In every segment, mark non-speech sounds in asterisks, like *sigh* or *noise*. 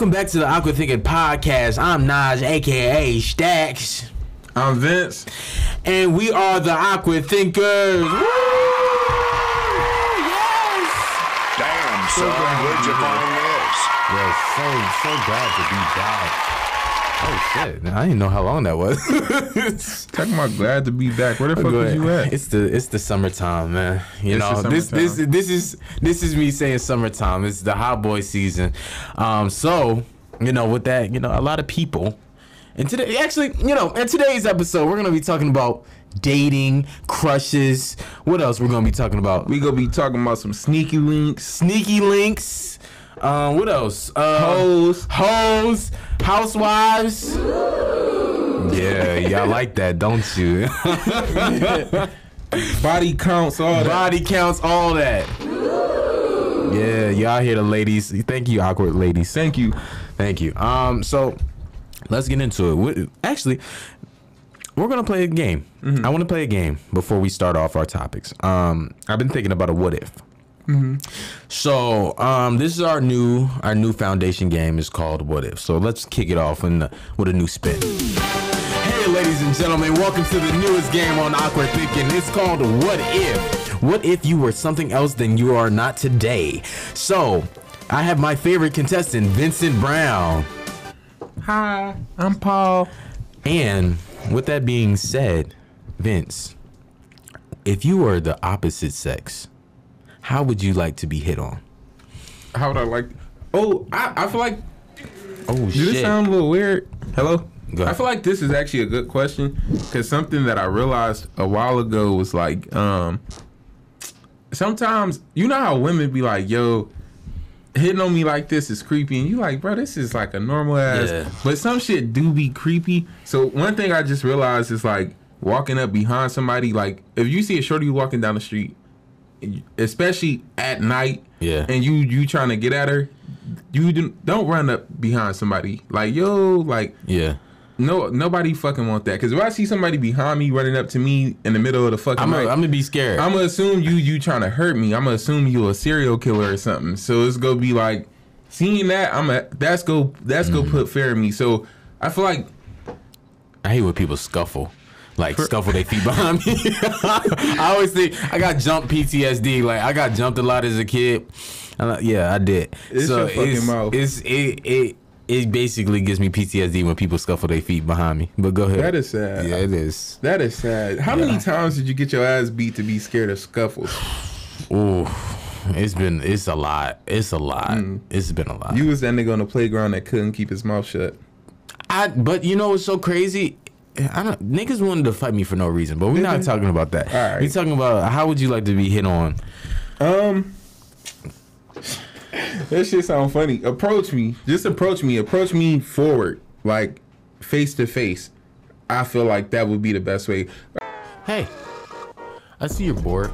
welcome back to the Awkward Thinking Podcast. I'm Naj, aka Stacks, I'm Vince. and we are the Awkward Thinkers. Woo! Yes! Damn, son, where'd you find this? Yes, so so glad to be back. Oh shit! I didn't know how long that was. *laughs* Talking about glad to be back. Where the fuck was you at? It's the it's the summertime, man. You It's know this this this is this is me saying summertime. It's the hot boy season. Um, so you know with that, you know a lot of people. And today, actually, you know, in today's episode, we're gonna be talking about dating, crushes. What else we're gonna be talking about? we gonna be talking about some sneaky links. Sneaky links. Um, what else? Uh, Hoes. hoes, housewives. Yeah, y'all like that, don't you? *laughs* Body counts, all that. Body counts, all that. Yeah, y'all hear the ladies. Thank you, awkward ladies. Thank you. Thank you. Um, so let's get into it. What- Actually, we're gonna play a game. I want to play a game before we start off our topics. Um, I've been thinking about a what if. So um, this is our new our new foundation game. is called What If. So let's kick it off in the, with a new spin. Hey, ladies and gentlemen, welcome to the newest game on Awkward Thinking. It's called What If. What if you were something else than you are not today? So I have my favorite contestant, Vincent Brown. Hi, I'm Paul. And with that being said, Vince, if you were the opposite sex, how would you like to be hit on? How would I like? Oh, I, I feel like. Oh Does shit! this sound a little weird? Hello. I feel like this is actually a good question because something that I realized a while ago was like, um, sometimes you know how women be like, "Yo, hitting on me like this is creepy," and you like, bro, this is like a normal ass. Yeah. But some shit do be creepy. So one thing I just realized is like walking up behind somebody. Like if you see a shorty walking down the street, especially at night, Yeah. and you you trying to get at her. You do, don't run up behind somebody like yo, like yeah, no, nobody fucking want that. Cause if I see somebody behind me running up to me in the middle of the fucking I'm night, I'm gonna be scared. I'm gonna assume you you trying to hurt me. I'm gonna assume you a serial killer or something. So it's gonna be like seeing that. I'm a that's go that's Mm. gonna put fear in me. So I feel like I hate when people scuffle. Like scuffle their feet behind me. *laughs* I always think I got jump PTSD. Like I got jumped a lot as a kid. Like, yeah, I did. It's your fucking it's, mouth. It's it it it basically gives me PTSD when people scuffle their feet behind me. But go ahead. that is sad. yeah, it is. That is sad. How Yeah. many times did you get your ass beat to be scared of scuffles? Ooh, it's been it's a lot. It's a lot. It's been a lot. Mm. You was that nigga on the playground that couldn't keep his mouth shut. I but you know what's so crazy? I don't niggas wanted to fight me for no reason, but we're not talking about that. Alright. We're talking about how would you like to be hit on? Um, that shit sound funny. Approach me. Just approach me. Approach me forward, like face to face. I feel like that would be the best way. Hey, I see you're bored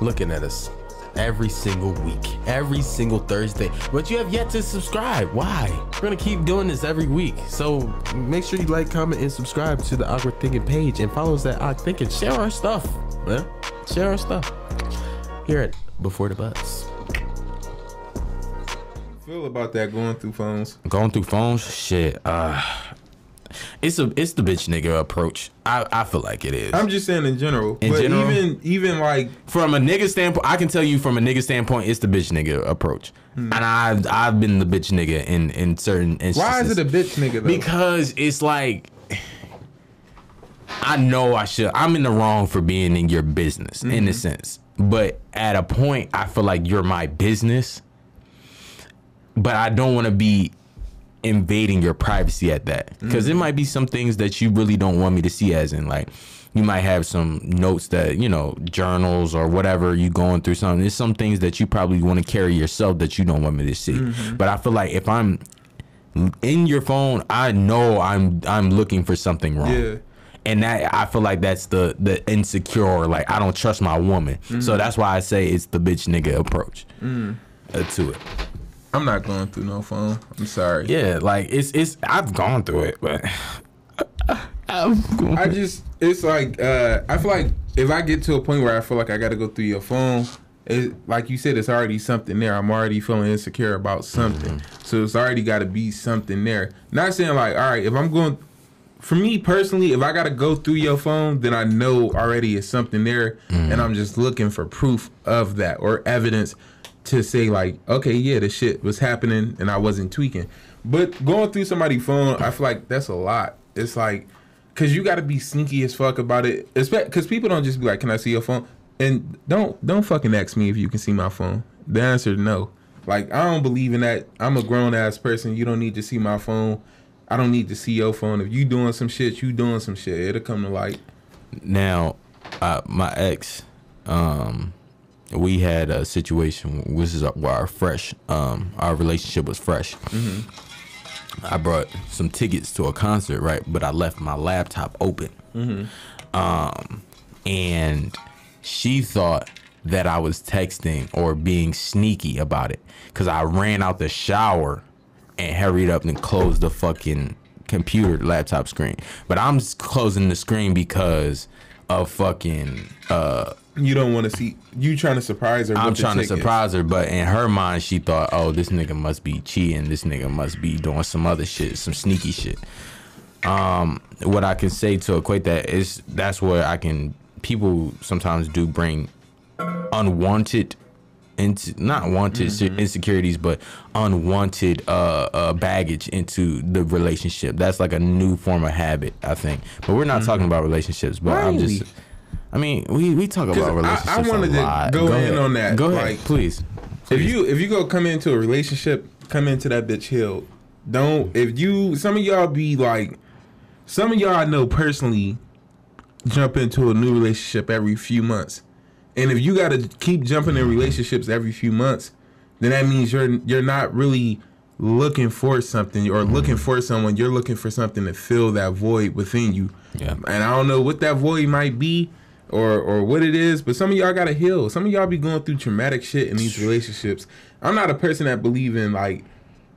looking at us every single week, every single Thursday, but you have yet to subscribe. Why? We're gonna keep doing this every week. So make sure you like, comment, and subscribe to the Awkward Thinking page and follow us at Awkward Thinking. Share our stuff, man. Share our stuff. Hear it Before the Buzz. Feel about that going through phones. Going through phones, shit. Uh, it's a it's the bitch nigga approach. I I feel like it is. I'm just saying in general. In but general? even even like from a nigga standpoint, I can tell you from a nigga standpoint, it's the bitch nigga approach. Hmm. And I've I've been the bitch nigga in in certain instances. why is it a bitch nigga though? Because it's like I know I should. I'm in the wrong for being in your business in Mm-hmm. a sense, but at a point, I feel like you're my business. But I don't want to be invading your privacy at that because Mm-hmm. it might be some things that you really don't want me to see. As in, like, you might have some notes that you know, journals or whatever you going through. Something. There's some things that you probably want to carry yourself that you don't want me to see. Mm-hmm. But I feel like if I'm in your phone, I know I'm I'm looking for something wrong. Yeah. And that I feel like that's the the insecure, like I don't trust my woman. Mm-hmm. So that's why I say it's the bitch nigga approach Mm. uh, to it. I'm not going through no phone. I'm sorry. Yeah, like it's it's I've gone through it, but *laughs* I've gone I just it's like uh I feel like if I get to a point where I feel like I got to go through your phone, it, like you said, it's already something there. I'm already feeling insecure about something, so it's already got to be something there. Not saying like, all right, if I'm going, for me personally, if I got to go through your phone, then I know already it's something there, and I'm just looking for proof of that or evidence to say like, okay, yeah, the shit was happening and I wasn't tweaking. But going through somebody's phone, I feel like that's a lot. It's like, cause you got to be sneaky as fuck about it. Cause people don't just be like, "Can I see your phone?" And don't don't fucking ask me if you can see my phone. The answer is no. Like I don't believe in that. I'm a grown ass person. You don't need to see my phone. I don't need to see your phone. If you doing some shit, you doing some shit. It'll come to light. Now, uh, my ex, um, we had a situation. which is where our fresh, um, our relationship was fresh. I brought some tickets to a concert, right? But I left my laptop open. Um, and she thought that I was texting or being sneaky about it because I ran out the shower and hurried up and closed the fucking computer laptop screen. But I'm closing the screen because of fucking uh You don't want to see. You trying to surprise her. I'm with the trying to surprise her, but in her mind, she thought, "Oh, this nigga must be cheating. This nigga must be doing some other shit, some sneaky shit." Um, what I can say to equate that is that's where I can. People sometimes do bring unwanted, into not wanted se- insecurities, but unwanted uh, uh, baggage into the relationship. That's like a new form of habit, I think. But we're not talking about relationships. But I'm Really? just. I mean, we, we talk about I- I relationships. wanted a to lot. go in ahead. on that, Go ahead, like- please. If you if you go come into a relationship, come into that bitch healed. Don't if you some of y'all be like some of y'all I know personally jump into a new relationship every few months. And if you gotta keep jumping in relationships every few months, then that means you're you're not really looking for something or mm-hmm. looking for someone. You're looking for something to fill that void within you. Yeah. And I don't know what that void might be or or what it is, but some of y'all gotta heal. Some of y'all be going through traumatic shit in these relationships. I'm not a person that believe in like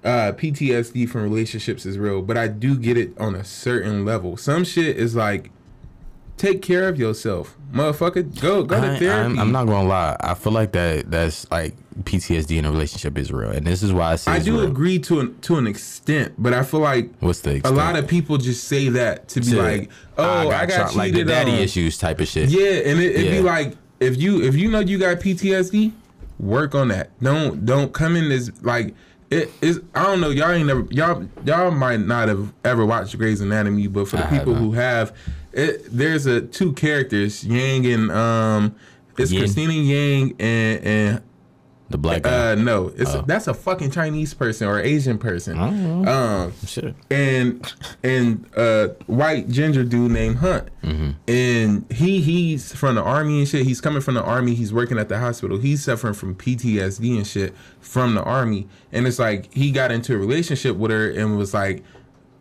uh PTSD from relationships is real, but I do get it on a certain level. Some shit is like take care of yourself. Motherfucker, go go to I, therapy. I'm, I'm not gonna lie. I feel like that. That's like PTSD in a relationship is real, and this is why I say I do real. agree to an to an extent, but I feel like What's the a lot of people just say that to be To- like, "Oh, I got, tra- like the daddy on." issues type of shit. Yeah, and it, it'd Yeah. be like if you if you know you got PTSD, work on that. Don't don't come in this like it is. I don't know. Y'all ain't never y'all y'all might not have ever watched Grey's Anatomy, but for the I people haven't. who have, it there's a two characters, Yang and um, it's Yin? Cristina Yang and and The black guy. uh no, it's Oh. that's a fucking Chinese person or Asian person. Know. Um, shit. and and uh white ginger dude named Hunt. Mm-hmm. And he he's from the army and shit. He's coming from the army. He's working at the hospital. He's suffering from PTSD and shit from the army. And it's like he got into a relationship with her and was like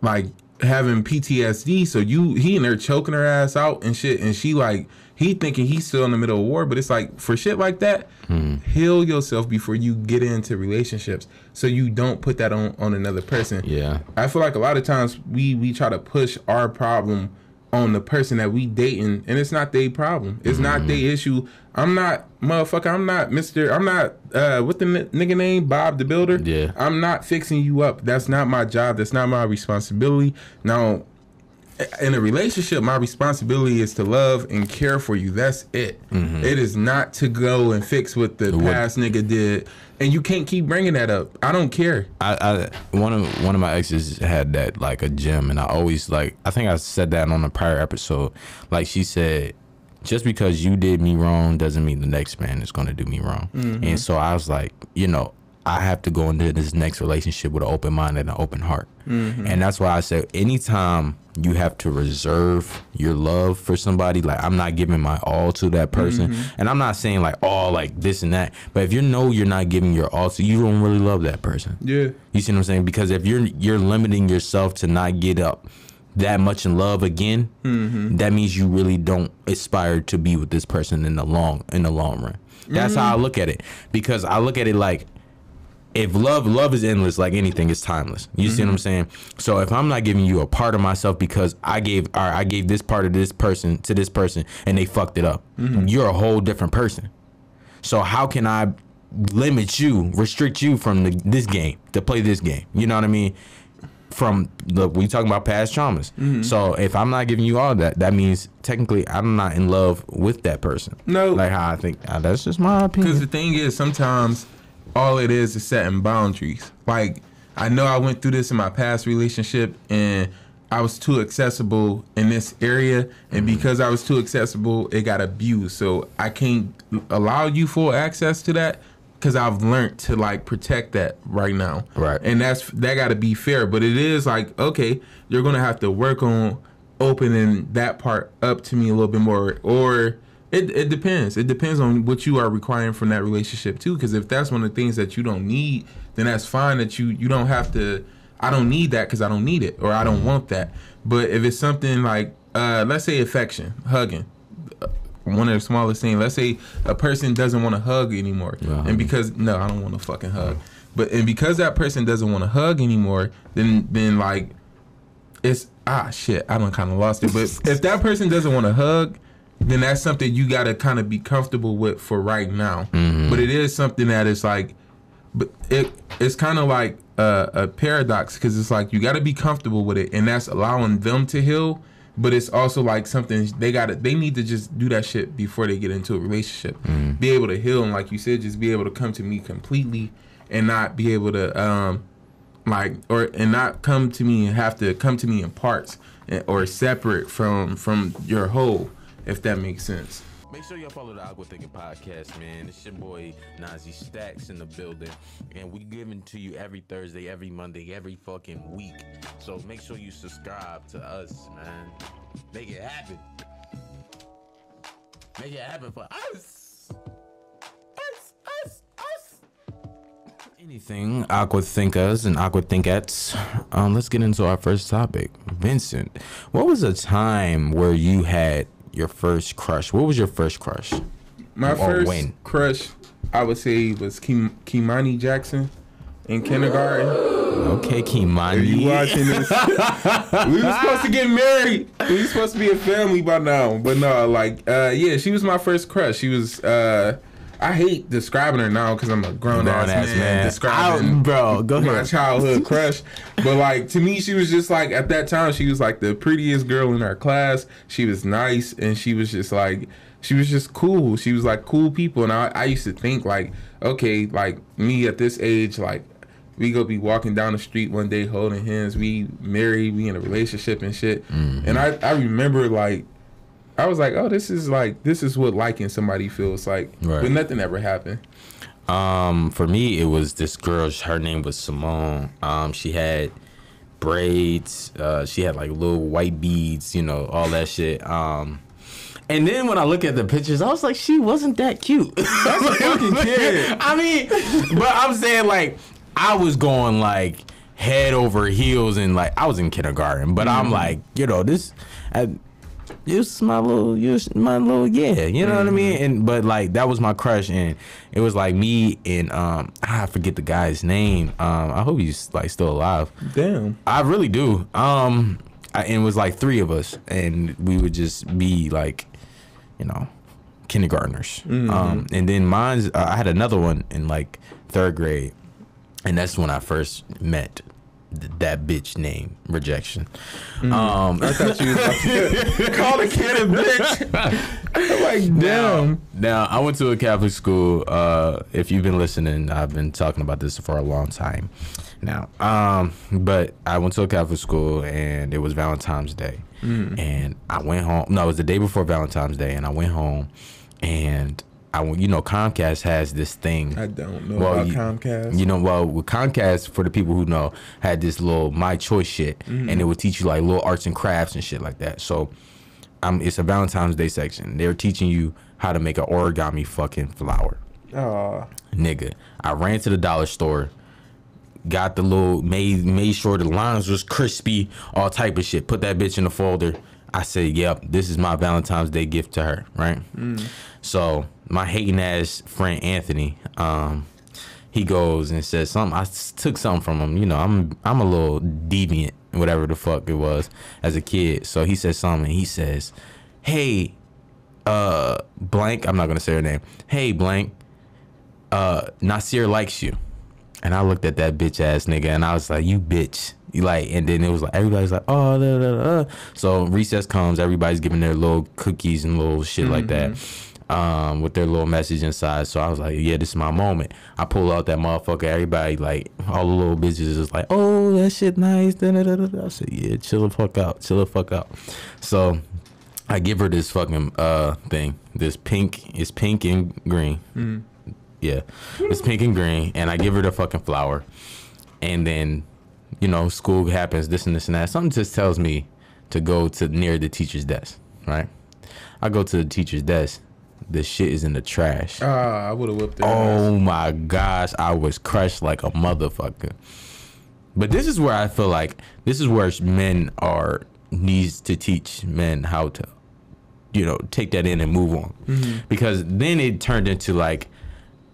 like having PTSD. So you he and her choking her ass out and shit. And she like he thinking he's still in the middle of war, but it's like for shit like that, Hmm. heal yourself before you get into relationships, so you don't put that on on another person. Yeah. I feel like a lot of times we we try to push our problem on the person that we dating, and it's not their problem. It's not Mm-hmm. their issue. I'm not motherfucker. I'm not Mister. I'm not uh what the n- nigga name Bob the Builder. Yeah. I'm not fixing you up. That's not my job. That's not my responsibility. Now, in a relationship, my responsibility is to love and care for you. That's it. It is not to go and fix what the Mm-hmm. What- past nigga did, and you can't keep bringing that up. I don't care. I, I one of one of my exes had that like a gym, and I always like. I think I said that on a prior episode. Like she said, just because you did me wrong doesn't mean the next man is going to do me wrong. And so I was like, you know, I have to go into this next relationship with an open mind and an open heart. Mm-hmm. And that's why I said, anytime you have to reserve your love for somebody, like I'm not giving my all to that person, mm-hmm. and I'm not saying like all like this and that, but if you know you're not giving your all to, you don't really love that person. Yeah. You see what I'm saying? Because if you're you're limiting yourself to not get up that much in love again, mm-hmm. that means you really don't aspire to be with this person in the long in the long run. That's how I look at it. Because I look at it like if love love is endless like anything it's timeless you see what i'm saying so if i'm not giving you a part of myself because i gave or i gave this part of this person to this person and they fucked it up you're a whole different person So how can I limit you, restrict you from the, this game to play this game? You know what I mean? From the we talking about past traumas. Mm-hmm. So if I'm not giving you all that, that means technically I'm not in love with that person. No. like how I think. uh, that's just my opinion. Because the thing is, sometimes all it is is setting boundaries. Like I know I went through this in my past relationship, and I was too accessible in this area, and mm-hmm. because I was too accessible, it got abused. So I can't allow you full access to that. Cause I've learned to like protect that right now, Right. And that's that got to be fair. But it is like okay, you're gonna have to work on opening that part up to me a little bit more, or it, it depends. It depends on what you are requiring from that relationship too. Because if that's one of the things that you don't need, then that's fine. That you you don't have to. I don't need that because I don't need it or I don't want that. But if it's something like, uh, let's say affection, hugging, uh, one of the smallest things. Let's say a person doesn't want to hug anymore, Yeah. and because no, I don't want to fucking hug. But and because that person doesn't want to hug anymore, then then like it's ah shit, I don't kind of lost it. But if that person doesn't want to hug, then that's something you got to kind of be comfortable with for right now. Mm-hmm. But it is something that is like, but it it's kind of like a, a paradox because it's like you got to be comfortable with it, and that's allowing them to heal. But it's also like something they got to they need to just do that shit before they get into a relationship. Mm-hmm. Be able to heal, and like you said, just be able to come to me completely, and not be able to um like or and not come to me and have to come to me in parts eh, or separate from from your whole if that makes sense Make sure y'all follow the Awkward Thinking Podcast, man. It's your boy Nazi Stacks in the building. And we giving to you every Thursday, every Monday, every fucking week. So make sure you subscribe to us, man. Make it happen. Make it happen for us. Us, us, us. Anything Awkward Thinkers and Awkward Thinkettes. Um, let's get into our first topic. Vincent, what was a time where you had your first crush? What was your first crush? my Or first when? crush i would say was Kim, kimani jackson in kindergarten Okay, Kimani. If you watching this *laughs* we were supposed to get married we were supposed to be a family by now but no like uh yeah she was my first crush she was uh I hate describing her now because I'm a grown, ass, Grown-ass man, man. describing bro, go my ahead. childhood *laughs* crush. But like to me, she was just like at that time, she was like the prettiest girl in our class. She was nice, and she was just like she was just cool. She was like cool people, and I, I used to think like, okay, like me at this age, like we go be walking down the street one day holding hands. We married, we in a relationship and shit. Mm-hmm. And I I remember like. I was like, oh, this is like this is what liking somebody feels like, Right. but nothing ever happened. Um, for me, it was this girl. Her name was Simone. Um, she had braids. Uh, she had like little white beads. You know, all that shit. Um, and then when I look at the pictures, I was like, she wasn't that cute. *laughs* That's a fucking kid. I mean, but I'm saying like I was going like head over heels and like I was in kindergarten, but I'm like, you know, this. I, this is my little, you my little, yeah, you know what I mean. And but like that was my crush, and it was like me and um, I forget the guy's name. Um, I hope he's like still alive. Damn. I really do. Um, I, and it was like three of us, and we would just be like, you know, kindergartners. Um, and then mine's uh, I had another one in like third grade, and that's when I first met th- that bitch name Rejection. Um, I thought you was about to *laughs* call the kid a bitch. I'm like, damn. Now, I went to a Catholic school. Uh, if you've been listening, I've been talking about this for a long time now. Um, but I went to a Catholic school and it was Valentine's Day. And I went home. No, it was the day before Valentine's Day. And I went home and I you know, Comcast has this thing. I don't know Well, about you- Comcast. You know, well, with Comcast, for the people who know, had this little My Choice shit, Mm-hmm. and it would teach you like little arts and crafts and shit like that. So, um, it's a Valentine's Day section. They're teaching you how to make an origami fucking flower, Aw. nigga. I ran to the dollar store, got the little made made sure the lines was crispy, all type of shit. Put that bitch in the folder. I said, "Yep, this is my Valentine's Day gift to her." Right. So my hating ass friend Anthony, um, he goes and says something. I took something from him. You know, I'm I'm a little deviant, whatever the fuck it was as a kid. So he says something. He says, "Hey, uh, blank. I'm not gonna say her name. Hey, blank. uh, Nasir likes you. And I looked at that bitch ass nigga and I was like, you bitch. You like, and then it was like, everybody's like, oh, da, da, da. so recess comes, everybody's giving their little cookies and little shit like that. Um, with their little message inside. So I was like, yeah, this is my moment. I pull out that motherfucker. Everybody, like, all the little bitches is like, oh, that shit nice. Da, da, da. I said, yeah, chill the fuck out. Chill the fuck out. So I give her this fucking uh thing. This pink, it's pink and green. Yeah, it's pink and green, and I give her the fucking flower, and then, you know, school happens, this and this and that. Something just tells me to go to near the teacher's desk, right? I go to the teacher's desk. The shit is in the trash. Ah, I would have whipped ass. Oh my gosh, I was crushed like a motherfucker. But this is where I feel like this is where men are needs to teach men how to, you know, take that in and move on. Because then it turned into like,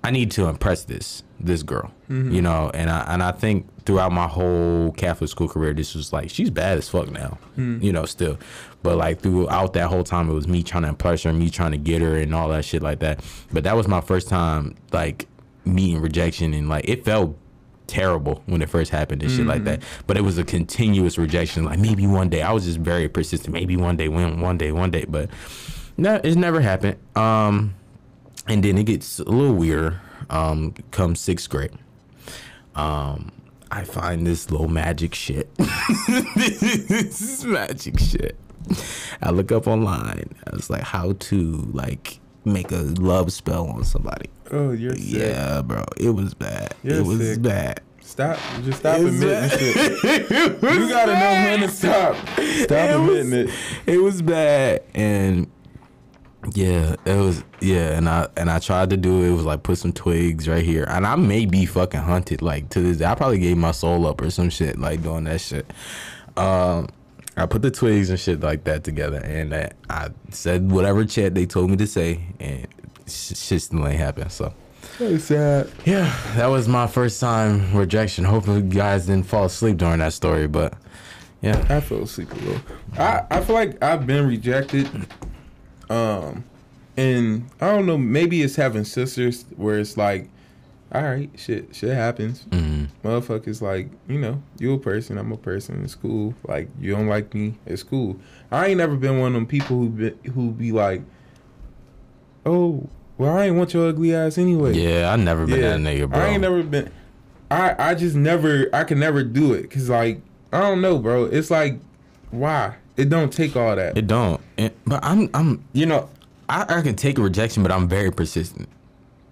I need to impress this this girl, mm-hmm. you know, and I and I think throughout my whole Catholic school career, this was like she's bad as fuck now, hmm. you know, still, but like throughout that whole time, it was me trying to impress her, me trying to get her, and all that shit like that. But that was my first time like meeting rejection, and like it felt terrible when it first happened and shit like mm-hmm. that. But it was a continuous rejection. Like maybe one day, I was just very persistent. Maybe one day, when one day, one day, but no, it's never happened. Um, and then it gets a little weirder. Um, come sixth grade, um, I find this little magic shit. *laughs* this is magic shit. I look up online. I was like, how to like make a love spell on somebody. Oh, you're sick. Yeah, bro, it was bad. You're it was sick. bad. Stop. Just stop It's admitting bad. shit. *laughs* You gotta know when to stop. Stop It admitting was- it. It was bad, and yeah, it was yeah, and I and I tried to do it. It was like put some twigs right here, and I may be fucking hunted like to this. day. I probably gave my soul up or some shit like doing that shit. Um, I put the twigs and shit like that together, and uh, I said whatever chat they told me to say, and sh- shit still ain't happened. So. So sad. Yeah, that was my first time rejection. Hopefully, you guys didn't fall asleep during that story, but yeah. I fell asleep a little. I, I feel like I've been rejected. Um, and I don't know. Maybe it's having sisters where it's like, all right, shit, shit happens. Motherfuckers like, you know, you a person, I'm a person. It's cool. Like you don't like me, it's cool. I ain't never been one of them people who be, who be like, oh, well, I ain't want your ugly ass anyway. Yeah, I never been that nigga, bro. I ain't never been. I I just never. I can never do it because like I don't know, bro. It's like why it don't take all that. It don't. And, but I'm I'm you know, I, I can take a rejection, but I'm very persistent.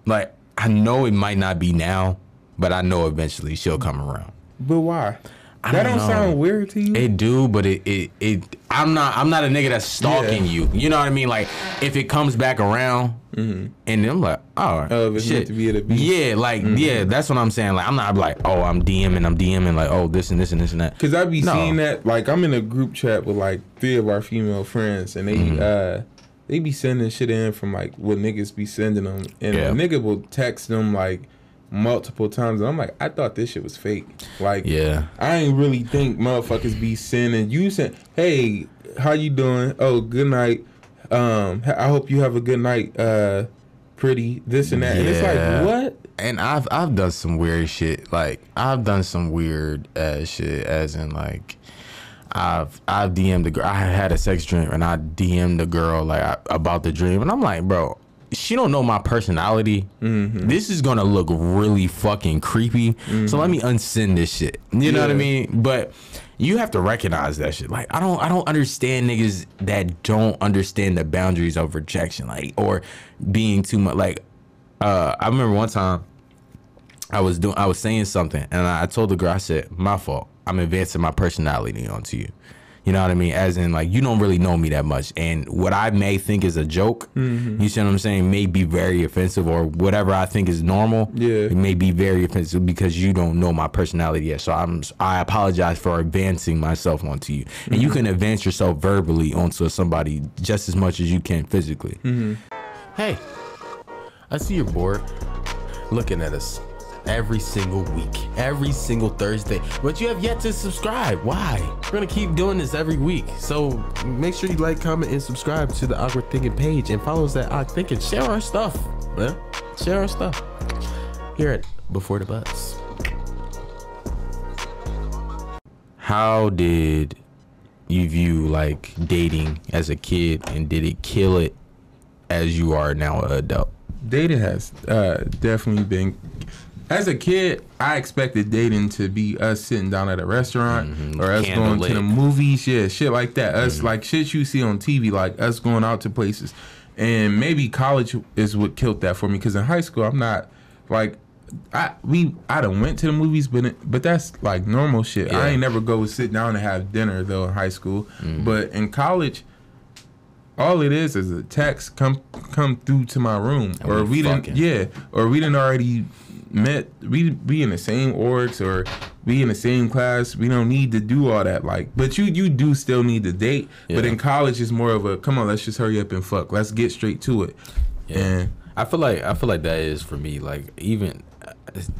Like I know it might not be now, but I know eventually she'll come around. but why? I that don't don't sound weird to you. It do, but it, it it I'm not I'm not a nigga that's stalking Yeah. you. You know what I mean? Like if it comes back around, and then I'm like, oh, Oh, shit. meant to be, it'll be. Yeah, like yeah, that's what I'm saying. Like I'm not like, oh, I'm DMing, I'm DMing, like oh this and this and this and that. Cause I be No. seeing that like I'm in a group chat with like three of our female friends and they Mm-hmm. uh they be sending shit in from like what niggas be sending them and Yeah. a nigga will text them like multiple times and I'm like I thought this shit was fake. Like Yeah. I ain't really think motherfuckers be sending you send hey how you doing? Oh good night. Um I hope you have a good night uh pretty this and that. And it's like what? And I've I've done some weird shit. Like I've done some weird ass shit, as in like I've I've DM'd the girl. I had a sex dream, and I DM'd the girl like I, about the dream, and I'm like, bro, she don't know my personality. This is gonna look really fucking creepy. So let me unsend this shit. You know what I mean? But you have to recognize that shit. Like I don't I don't understand niggas that don't understand the boundaries of rejection, like or being too much. Like uh, I remember one time I was doing I was saying something and I told the girl I said my fault I'm advancing my personality onto you you know what I mean? As in like you don't really know me that much. And what I may think is a joke mm-hmm. you see what I'm saying may be very offensive or whatever I think is normal Yeah. it may be very offensive because you don't know my personality yet. So I'm I apologize for advancing myself onto you. And you mm-hmm. can advance yourself verbally onto somebody just as much as you can physically. Mm-hmm. Hey, I see you're bored looking at us every single week, every single Thursday, but you have yet to subscribe. Why? We're gonna keep doing this every week. So make sure you like, comment, and subscribe to the Awkward Thinking page and follow us at Awkward Thinking. Share our stuff, man. Share our stuff. here it Before the Buzz. How did you view like dating as a kid, and did it kill it as you are now an adult? dating has uh, definitely been. As a kid, I expected dating to be us sitting down at a restaurant Mhm. or us going to the movies, yeah, shit like that. Us like shit you see on TV, like us going out to places. And maybe college is what killed that for me because in high school I'm not like I we I done went to the movies, but it, but that's like normal shit. I ain't never go sit down and have dinner though in high school, but in college all it is is a text come come through to my room. And or we we didn't yeah. Or we didn't already met we be in the same orgs or be in the same class we don't need to do all that like but you you do still need to date but in college it's more of a come on let's just hurry up and fuck let's get straight to it and I feel like I feel like that is for me. Like even uh,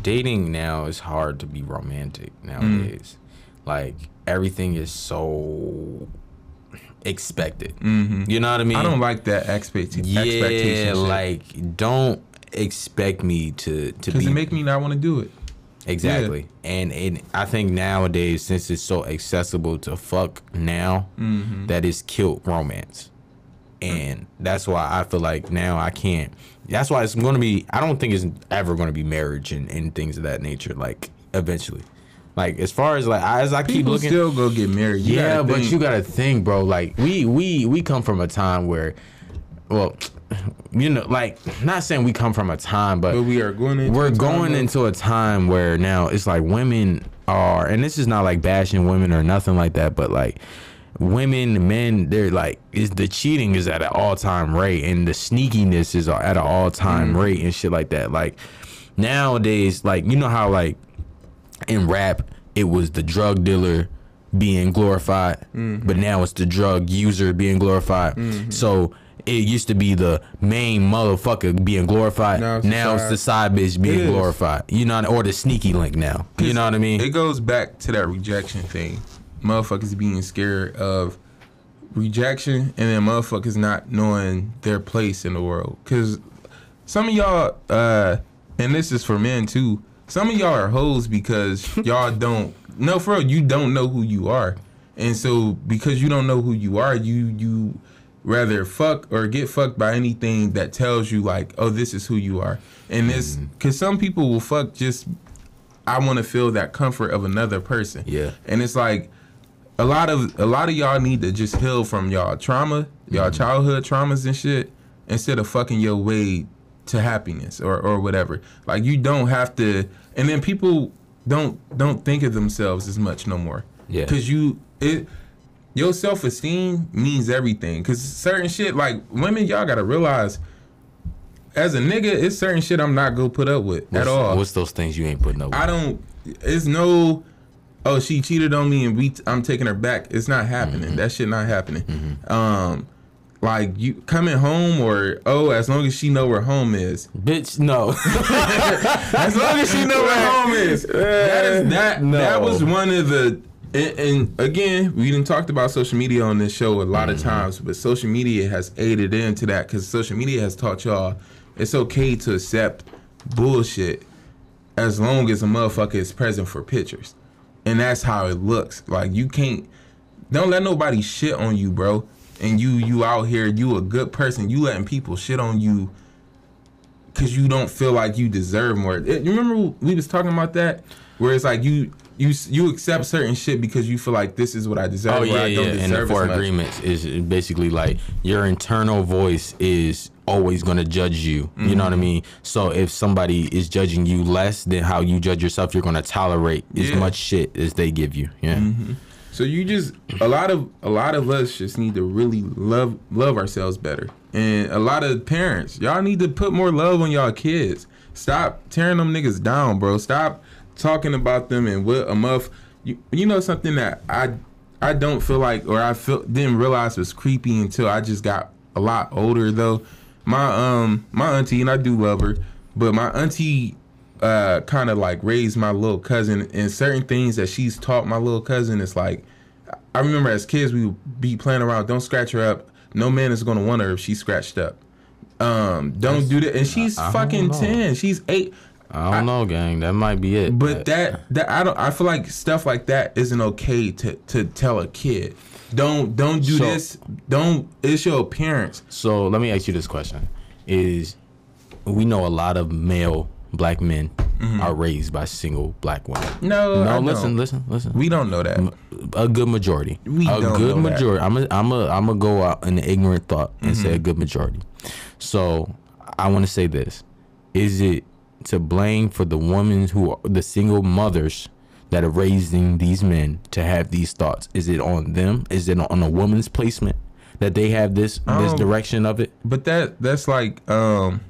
dating now is hard to be romantic nowadays. Like everything is so expected. You know what I mean? I don't like that expectation Yeah, expectation like don't expect me to to be it make me not want to do it Exactly. And and I think nowadays since it's so accessible to fuck now, Mm-hmm. that is killed romance. And that's why I feel like now I can't. That's why it's going to be. I don't think it's ever going to be marriage and, and things of that nature. Like eventually, like as far as like as I keep people looking, still go get married You yeah, but you got to think, bro. Like we we we come from a time where, well, you know, like not saying we come from a time, but we are going into we're going into a time where now it's like women are and this is not like bashing women or nothing like that but like women men they're like is the cheating is at an all-time rate and the sneakiness is at an all-time Mm-hmm. rate and shit like that like nowadays like you know how like in rap it was the drug dealer being glorified Mm-hmm. but now it's the drug user being glorified so it used to be the main motherfucker being glorified Now now it's it's, the the side bitch being glorified you know or the sneaky link now you know what i mean It goes back to that rejection thing. Motherfuckers being scared of rejection and then motherfuckers not knowing their place in the world. Cause some of y'all, uh, and this is for men too, some of y'all are hoes because *laughs* y'all don't no for real, you don't know who you are. And so because you don't know who you are, you you rather fuck or get fucked by anything that tells you like, oh, this is who you are. And this cause some people will fuck just I want to feel that comfort of another person. Yeah. And it's like a lot of a lot of y'all need to just heal from y'all trauma, y'all Mm-hmm. childhood traumas and shit, instead of fucking your way to happiness or or whatever. Like you don't have to. And then people don't don't think of themselves as much no more. Yeah. Cause you it. Your self esteem means everything. Cause certain shit, like women, y'all gotta realize, as a nigga, it's certain shit I'm not gonna put up with what's, at all. what's those things you ain't putting up with? I don't. It's no. Oh, she cheated on me and we. I'm taking her back. It's not happening. Mm-hmm. That shit not happening. Um, like you coming home or oh, as long as she know where home is. bitch no *laughs* *laughs* As long as she know where home is. That is that. No. That was one of the. And, and again, we didn't talked about social media on this show a lot of mm-hmm. times, but social media has aided into that because social media has taught y'all it's okay to accept bullshit as long as a motherfucker is present for pictures. And that's how it looks. Like you can't don't let nobody shit on you, bro. And you you out here, you a good person. You letting people shit on you cause you don't feel like you deserve more. It- you remember we was talking about that? Where it's like you you you accept certain shit because you feel like this is what I deserve. oh yeah I yeah and the deserve four agreements is basically like your internal voice is always going to judge you you know what i Mm-hmm. mean so if somebody is judging you less than how you judge yourself you're going to tolerate as Yeah. much shit as they give you yeah So you just a lot of a lot of us just need to really love love ourselves better. And a lot of parents, y'all need to put more love on y'all kids. Stop tearing them niggas down, bro. Stop talking about them and what a muff. You, you know something that I I don't feel like or I feel didn't realize was creepy until I just got a lot older though. My um my auntie and I do love her, but my auntie uh kind of like raised my little cousin and certain things that she's taught my little cousin it's like I remember as kids we would be playing around don't scratch her up no man is gonna want her if she's scratched up um don't do that and she's I don't fucking know. 10 she's 8 I don't know, gang. That might be it. But that that I don't I feel like stuff like that isn't okay to to tell a kid. Don't don't do So- this. Don't it's your appearance. So let me ask you this question: Is we know a lot of male black men are raised by single black women. No, No, I listen, don't. listen, listen. We don't know that. a good majority. We a don't good know that. majority. I'm a, I'm a, I'm gonna go out in the ignorant thought and say Mm-hmm. a good majority. So I want to say this: Is it to blame for the women who are the single mothers that are raising these men to have these thoughts? Is it on them? Is it on a woman's placement that they have this this Um, direction of it? But that that's like um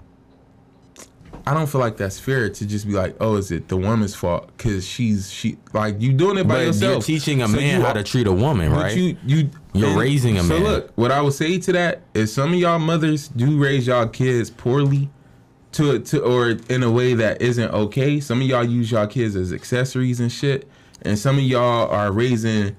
I don't feel like that's fair to just be like, oh, is it the woman's fault? Cause she's she like you doing it by But yourself. you're teaching a So man how to treat a woman, right? You you You're raising a so man. So look, what I would say to that is some of y'all mothers do raise y'all kids poorly to to or in a way that isn't okay. Some of y'all use y'all kids as accessories and shit. And some of y'all are raising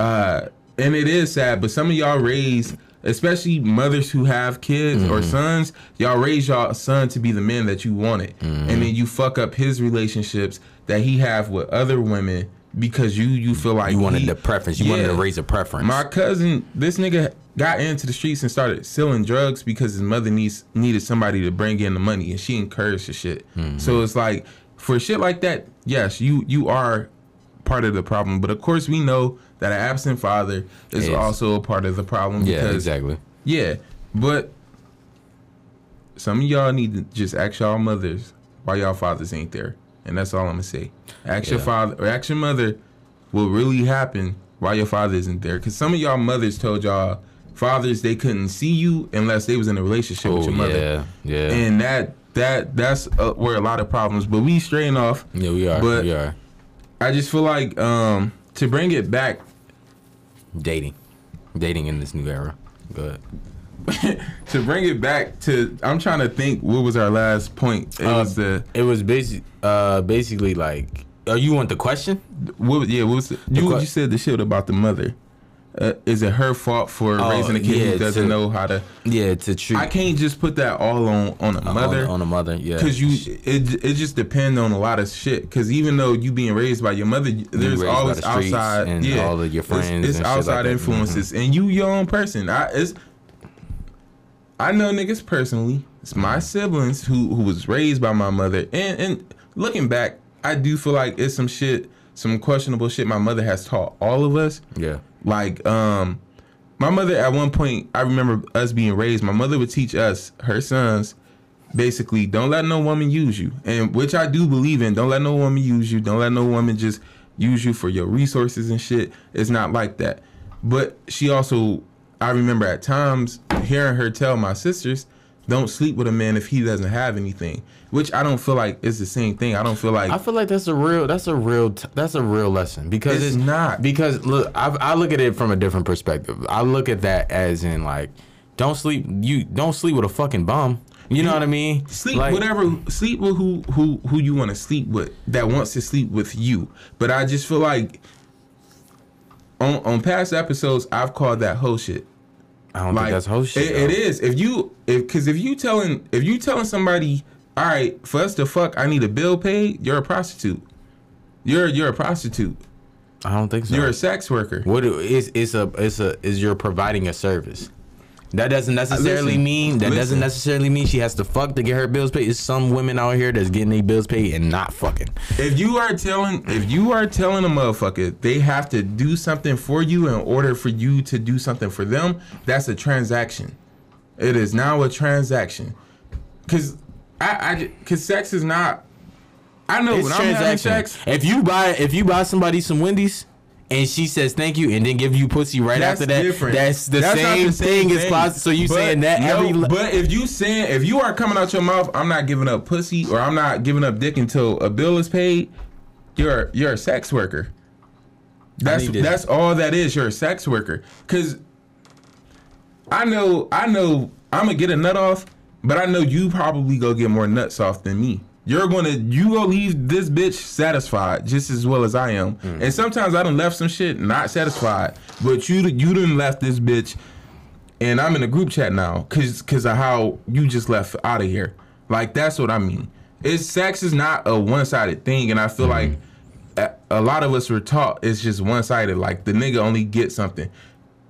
uh and it is sad, but some of y'all raise especially mothers who have kids or Mm-hmm. sons, y'all raise y'all son to be the man that you wanted. Mm-hmm. And then you fuck up his relationships that he have with other women because you you feel like you wanted he- the preference. You wanted to raise a preference. My cousin, this nigga got into the streets and started selling drugs because his mother needs needed somebody to bring in the money, and she encouraged the shit. Mm-hmm. So it's like for shit like that, yes, you you are part of the problem, but of course we know that an absent father is Is. also a part of the problem. yeah, because, exactly. Yeah, but some of y'all need to just ask y'all mothers why y'all fathers ain't there, and that's all I'm gonna say. Ask your father or ask your mother what really happened why your father isn't there, because some of y'all mothers told y'all fathers they couldn't see you unless they was in a relationship with Oh your mother, yeah, yeah, and that that that's uh, where a lot of problems. But we straying off. yeah. We are, but- we are I just feel like um to bring it back dating, dating in this new era. Good. *laughs* to bring it back to I'm trying to think what was our last point. It Uh, was the It was basic, uh, basically like. Oh, you want the question? what yeah, what was the, you you said the shit about the mother. Uh, is it her fault for Oh, raising a kid yeah, who doesn't to- know how to Yeah, to treat I can't just put that all on on a mother on, on a mother. Yeah, cuz you it it just depends on a lot of shit cuz even though you being raised by your mother there's always the outside and yeah all of your friends it's, and shit like outside. Mm-hmm. influences and you your own person I it's I know niggas personally. It's my siblings who who was raised by my mother, and and looking back, I do feel like it's some shit, some questionable shit my mother has taught all of us. yeah. Like um, my mother at one point, I remember us being raised. My mother would teach us, her sons, basically, don't let no woman use you, and which I do believe in. Don't let no woman use you. Don't let no woman just use you for your resources and shit. It's not like that. But she also, I remember at times hearing her tell my sisters, don't sleep with a man if he doesn't have anything. Which I don't feel like is the same thing. I don't feel like I feel like that's a real that's a real that's a real lesson because It's it's, not. because look I, I look at it from a different perspective. I look at that as in like don't sleep you don't sleep with a fucking bum. You know what I mean? sleep Like, whatever sleep with who who who you want to sleep with that wants to sleep with you but i just feel like on on past episodes i've called that whole shit I don't like think that's whole shit. it, it is if you if because if you telling if you telling somebody all right for us to fuck i need a bill paid you're a prostitute you're you're a prostitute I don't think so. you're a sex worker What is it's a it's a is you're providing a service. That doesn't necessarily listen, mean that listen. doesn't necessarily mean she has to fuck to get her bills paid. It's some women out here that's getting their bills paid and not fucking. If you are telling if you are telling a motherfucker they have to do something for you in order for you to do something for them, that's a transaction. It is now a transaction. Cause I, I cause sex is not I know It's when I'm having sex, If you buy if you buy somebody some Wendy's and she says thank you and then give you pussy right that's after that, different. that's the That's same, the thing as thing. positive. So you But saying that no, every but if you saying if you are coming out your mouth, I'm not giving up pussy or I'm not giving up dick until a bill is paid, you're you're a sex worker. That's that's all that is. You're a sex worker. Cause I know I know I'm gonna get a nut off, but I know you probably go get more nuts off than me. You're gonna you go leave this bitch satisfied just as well as I am. Mm. And sometimes I done left some shit not satisfied, but you you done left this bitch, and I'm in a group chat now cause cause of how you just left out of here. Like that's what I mean. it's sex is not a one sided thing, and I feel mm-hmm. like a, a lot of us were taught it's just one sided. Like the nigga only gets something,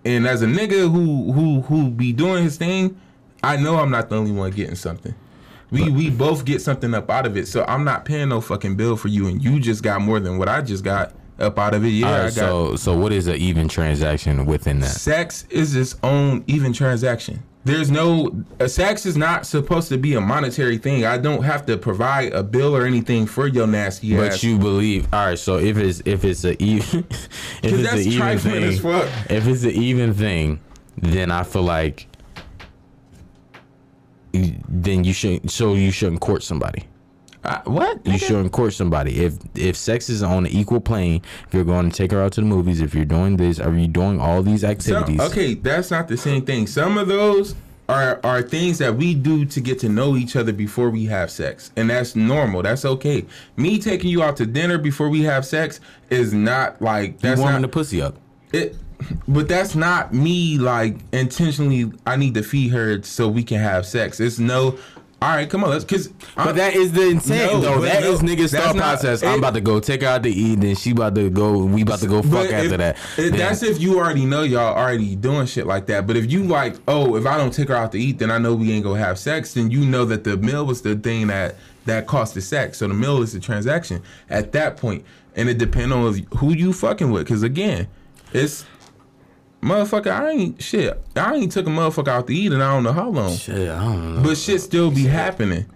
and as a nigga who who who be doing his thing, I know I'm not the only one getting something. We we both get something up out of it, so I'm not paying no fucking bill for you, and you just got more than what I just got up out of it. Yeah, right, so so what is an even transaction within that? Sex is its own even transaction. There's no sex is not supposed to be a monetary thing. I don't have to provide a bill or anything for your nasty But ass. But you believe, all right. So if it's if it's a even, *laughs* if it's that's an even thing, as fuck. if it's an even thing, then I feel like then you shouldn't. so you shouldn't court somebody. I- what? You shouldn't court somebody. If if sex is on an equal plane, if you're going to take her out to the movies, if you're doing this, are you doing all these Some- activities? okay, that's not the same thing. Some of those are are things that we do to get to know each other before we have sex, and that's normal. That's okay. Me taking you out to dinner before we have sex is not like You that's warming not the pussy up. it. But that's not me like intentionally. I need to feed her so we can have sex. It's no. All right, come on, let's because. But that is the intent, No, though. That no, is niggas' thought process. I'm about to go take her out to eat, then she about to go. We about to go fuck after if- that. if- that's if you already know y'all already doing shit like that. But if you like, oh, if I don't take her out to eat, then I know we ain't gonna have sex. Then you know that the meal was the thing that that cost the sex. So the meal is the transaction at that point, and it depend on who you fucking with. Because again, it's motherfucker. I ain't shit. I ain't took a motherfucker out to eat, and I don't know how long. Shit, I don't know. But shit still be happening.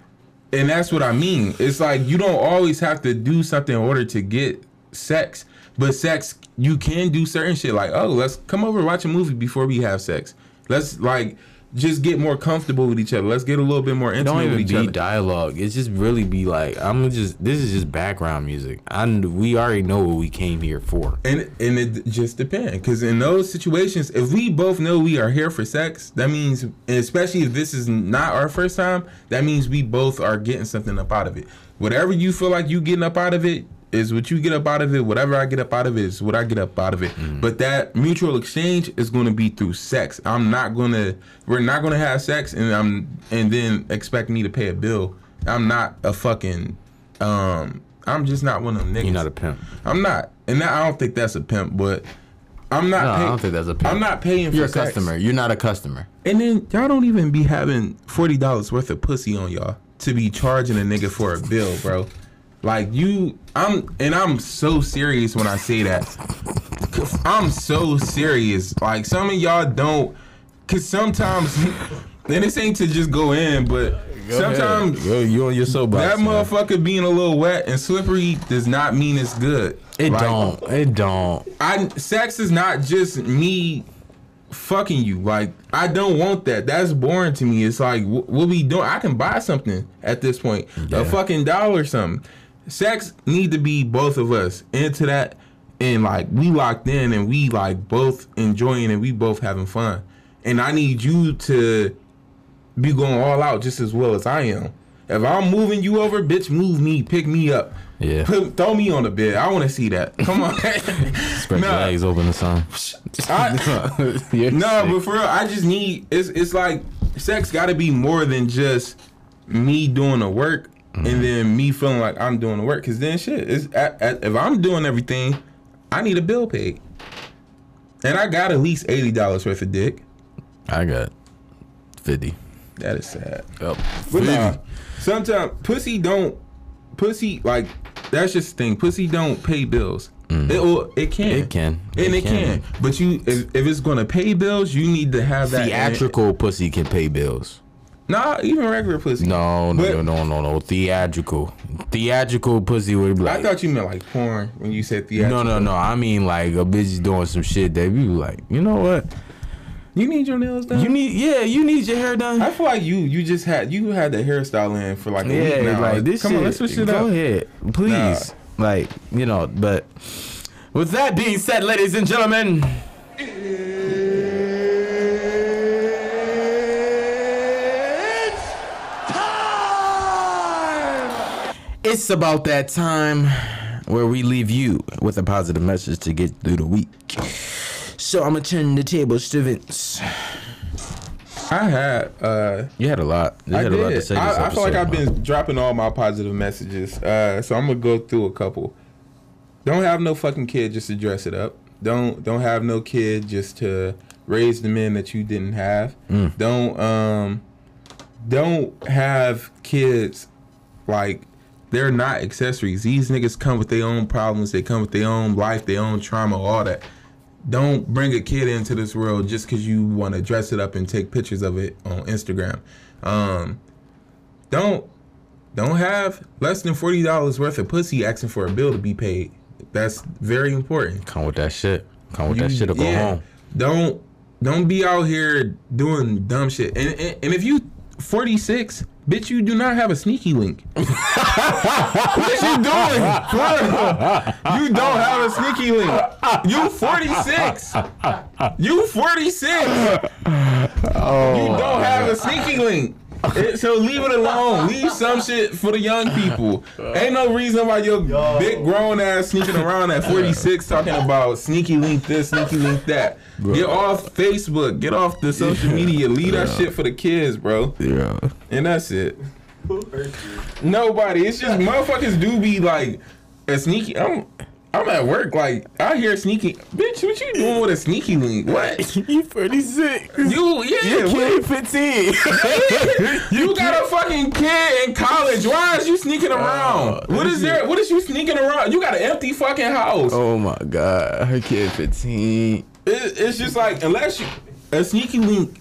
And that's what I mean. It's like you don't always have to do something in order to get sex. But sex, you can do certain shit like, oh, let's come over and watch a movie before we have sex. Let's like just get more comfortable with each other. Let's get a little bit more intimate don't even with each be other. dialogue. It's just really be like I'm just. This is just background music. I we already know what we came here for. And and it just depends, because in those situations, if we both know we are here for sex, that means, especially if this is not our first time, that means we both are getting something up out of it. Whatever you feel like you getting up out of it is what you get up out of it. Whatever I get up out of it is what I get up out of it. But that mutual exchange is going to be through sex. I'm not gonna. We're not gonna have sex, and I'm and then expect me to pay a bill. I'm not a fucking. Um, I'm just not one of them niggas. You're not a pimp. I'm not, and that, I don't think that's a pimp, but I'm not. No, I don't think that's a pimp. I'm not paying for You're a sex. customer. You're not a customer. And then y'all don't even be having forty dollars worth of pussy on y'all to be charging a nigga for a bill, bro. Like you, I'm, and I'm so serious when I say that. I'm so serious. Like some of y'all don't, cause sometimes, *laughs* and this ain't to just go in, but sometimes Yo, you on your soapbox. that man. motherfucker being a little wet and slippery does not mean it's good. It Like, don't. It don't. I sex is not just me fucking you. Like I don't want that. That's boring to me. It's like wh- what we doing? I can buy something at this point, Yeah. a fucking dollar or something. Sex need to be both of us into that, and like we locked in and we like both enjoying and we both having fun. And I need you to be going all out just as well as I am. If I'm moving you over, bitch, move me, pick me up. Yeah. Put, throw me on the bed. I want to see that. Come on. *laughs* Spread your legs open the sun. No, but for real, I just need it's it's like sex got to be more than just me doing the work Mm-hmm. and then me feeling like I'm doing the work. Cause then shit, at, if I'm doing everything, I need a bill paid, and I got at least eighty dollars worth of dick. I got fifty. That is sad. Yep. But nah, sometimes pussy don't pussy like that's just the thing. Pussy don't pay bills. It will, it can. Mm. It can. And It it, can. can. But you if, if it's gonna pay bills, you need to have that Theatrical pussy can pay bills. Nah, even regular pussy. No, no, But- no, no, no, no. Theatrical. Theatrical pussy would be like. I thought you meant like porn when you said theatrical. no, no, no. I mean like a bitch doing some shit that you like. You know what? You need your nails done. You need, yeah, you need your hair done. I feel like you you just had you had the hairstyle in for like a week yeah, now. like this Come shit. on, let's switch it go up. ahead, please. Like you know, but with that being said, ladies and gentlemen. It's about that time where we leave you with a positive message to get through the week. So I'm gonna turn the tables to Vince. I had. Uh, You had a lot. You I had a lot to did. say. I, I feel like I've been dropping all my positive messages. Uh, so I'm gonna go through a couple. Don't have no fucking kid just to dress it up. Don't don't have no kid just to raise the men that you didn't have. Mm. Don't um don't have kids like they're not accessories. These niggas come with their own problems. They come with their own life, their own trauma, all that. Don't bring a kid into this world just because you want to dress it up and take pictures of it on Instagram. Um, don't don't have less than forty dollars worth of pussy asking for a bill to be paid. That's very important. Come with that shit. Come with that shit or go yeah. home. Don't don't be out here doing dumb shit. And and, and if you 46, bitch, you do not have a sneaky link. *laughs* what you doing? you don't have a sneaky link. You 46. You 46. You don't have a sneaky link. *laughs* It- so leave it alone. Leave some shit for the young people. Ain't no reason why your big grown ass sneaking around at 46 talking about sneaky link this, sneaky link that. Get off Facebook. Get off the social media. Leave that shit for the kids, bro. Yeah. And that's it. Nobody. It's just motherfuckers do be like a sneaky. I'm I'm at work. Like I hear sneaky. Bitch, what you doing with a sneaky link? What? *laughs* you 46. You yeah. what- 15. *laughs* You got a fucking kid in college. Why is you sneaking oh, around? what is there? What is you sneaking around? You got an empty fucking house. oh my god. Her kid 15. It, it's just like unless you a sneaky link,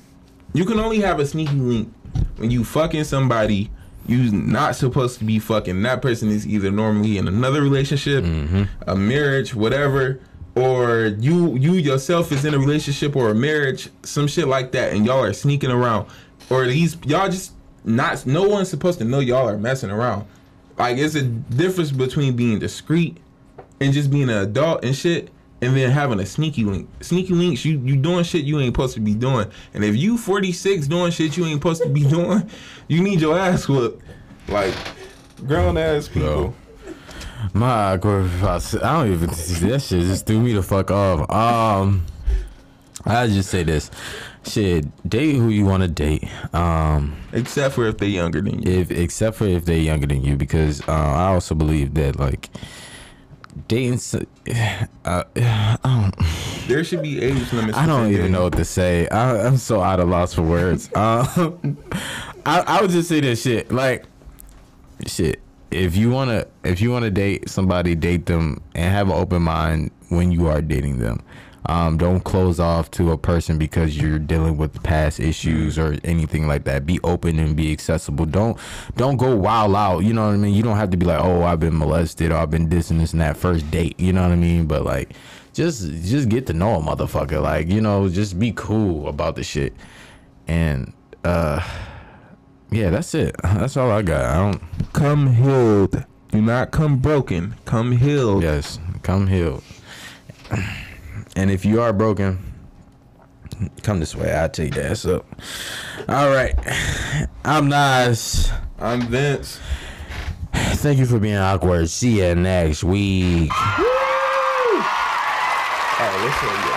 you can only have a sneaky link when you fucking somebody you not supposed to be fucking. That person is either normally in another relationship, mm-hmm. a marriage, whatever, or you you yourself is in a relationship or a marriage, some shit like that, and y'all are sneaking around, or these y'all just not. No one's supposed to know y'all are messing around. Like it's a difference between being discreet and just being an adult and shit, and then having a sneaky link. Sneaky links, you you doing shit you ain't supposed to be doing. And if you 46 doing shit you ain't supposed to be *laughs* doing, you need your ass whooped. Like grown ass people. My awkward I don't even that shit just threw me the fuck off. Um I just say this. Shit, date who you want to date. Um Except for if they're younger than you. if except for if they're younger than you because uh, I also believe that like dating *sighs* uh, *sighs* don't, *sighs* There should be age limits. I don't even dating. know what to say. I, I'm so out of loss for words. *laughs* Um, *laughs* I, I would just say this shit like shit. If you wanna if you wanna date somebody, date them and have an open mind when you are dating them. Um, don't close off to a person because you're dealing with past issues or anything like that. Be open and be accessible. Don't don't go wild out. You know what I mean? You don't have to be like, oh, I've been molested or I've been this and this and that first date. You know what I mean? But like, just just get to know a motherfucker. Like, you know, just be cool about the shit. And uh, yeah, that's it. *laughs* That's all I got. I don't. Come healed. Do not come broken. Come healed. Yes, come healed. And if you are broken, come this way. I'll take that So. All right. I'm Nas. I'm Vince. Thank you for being awkward. See you next week. All right, let's.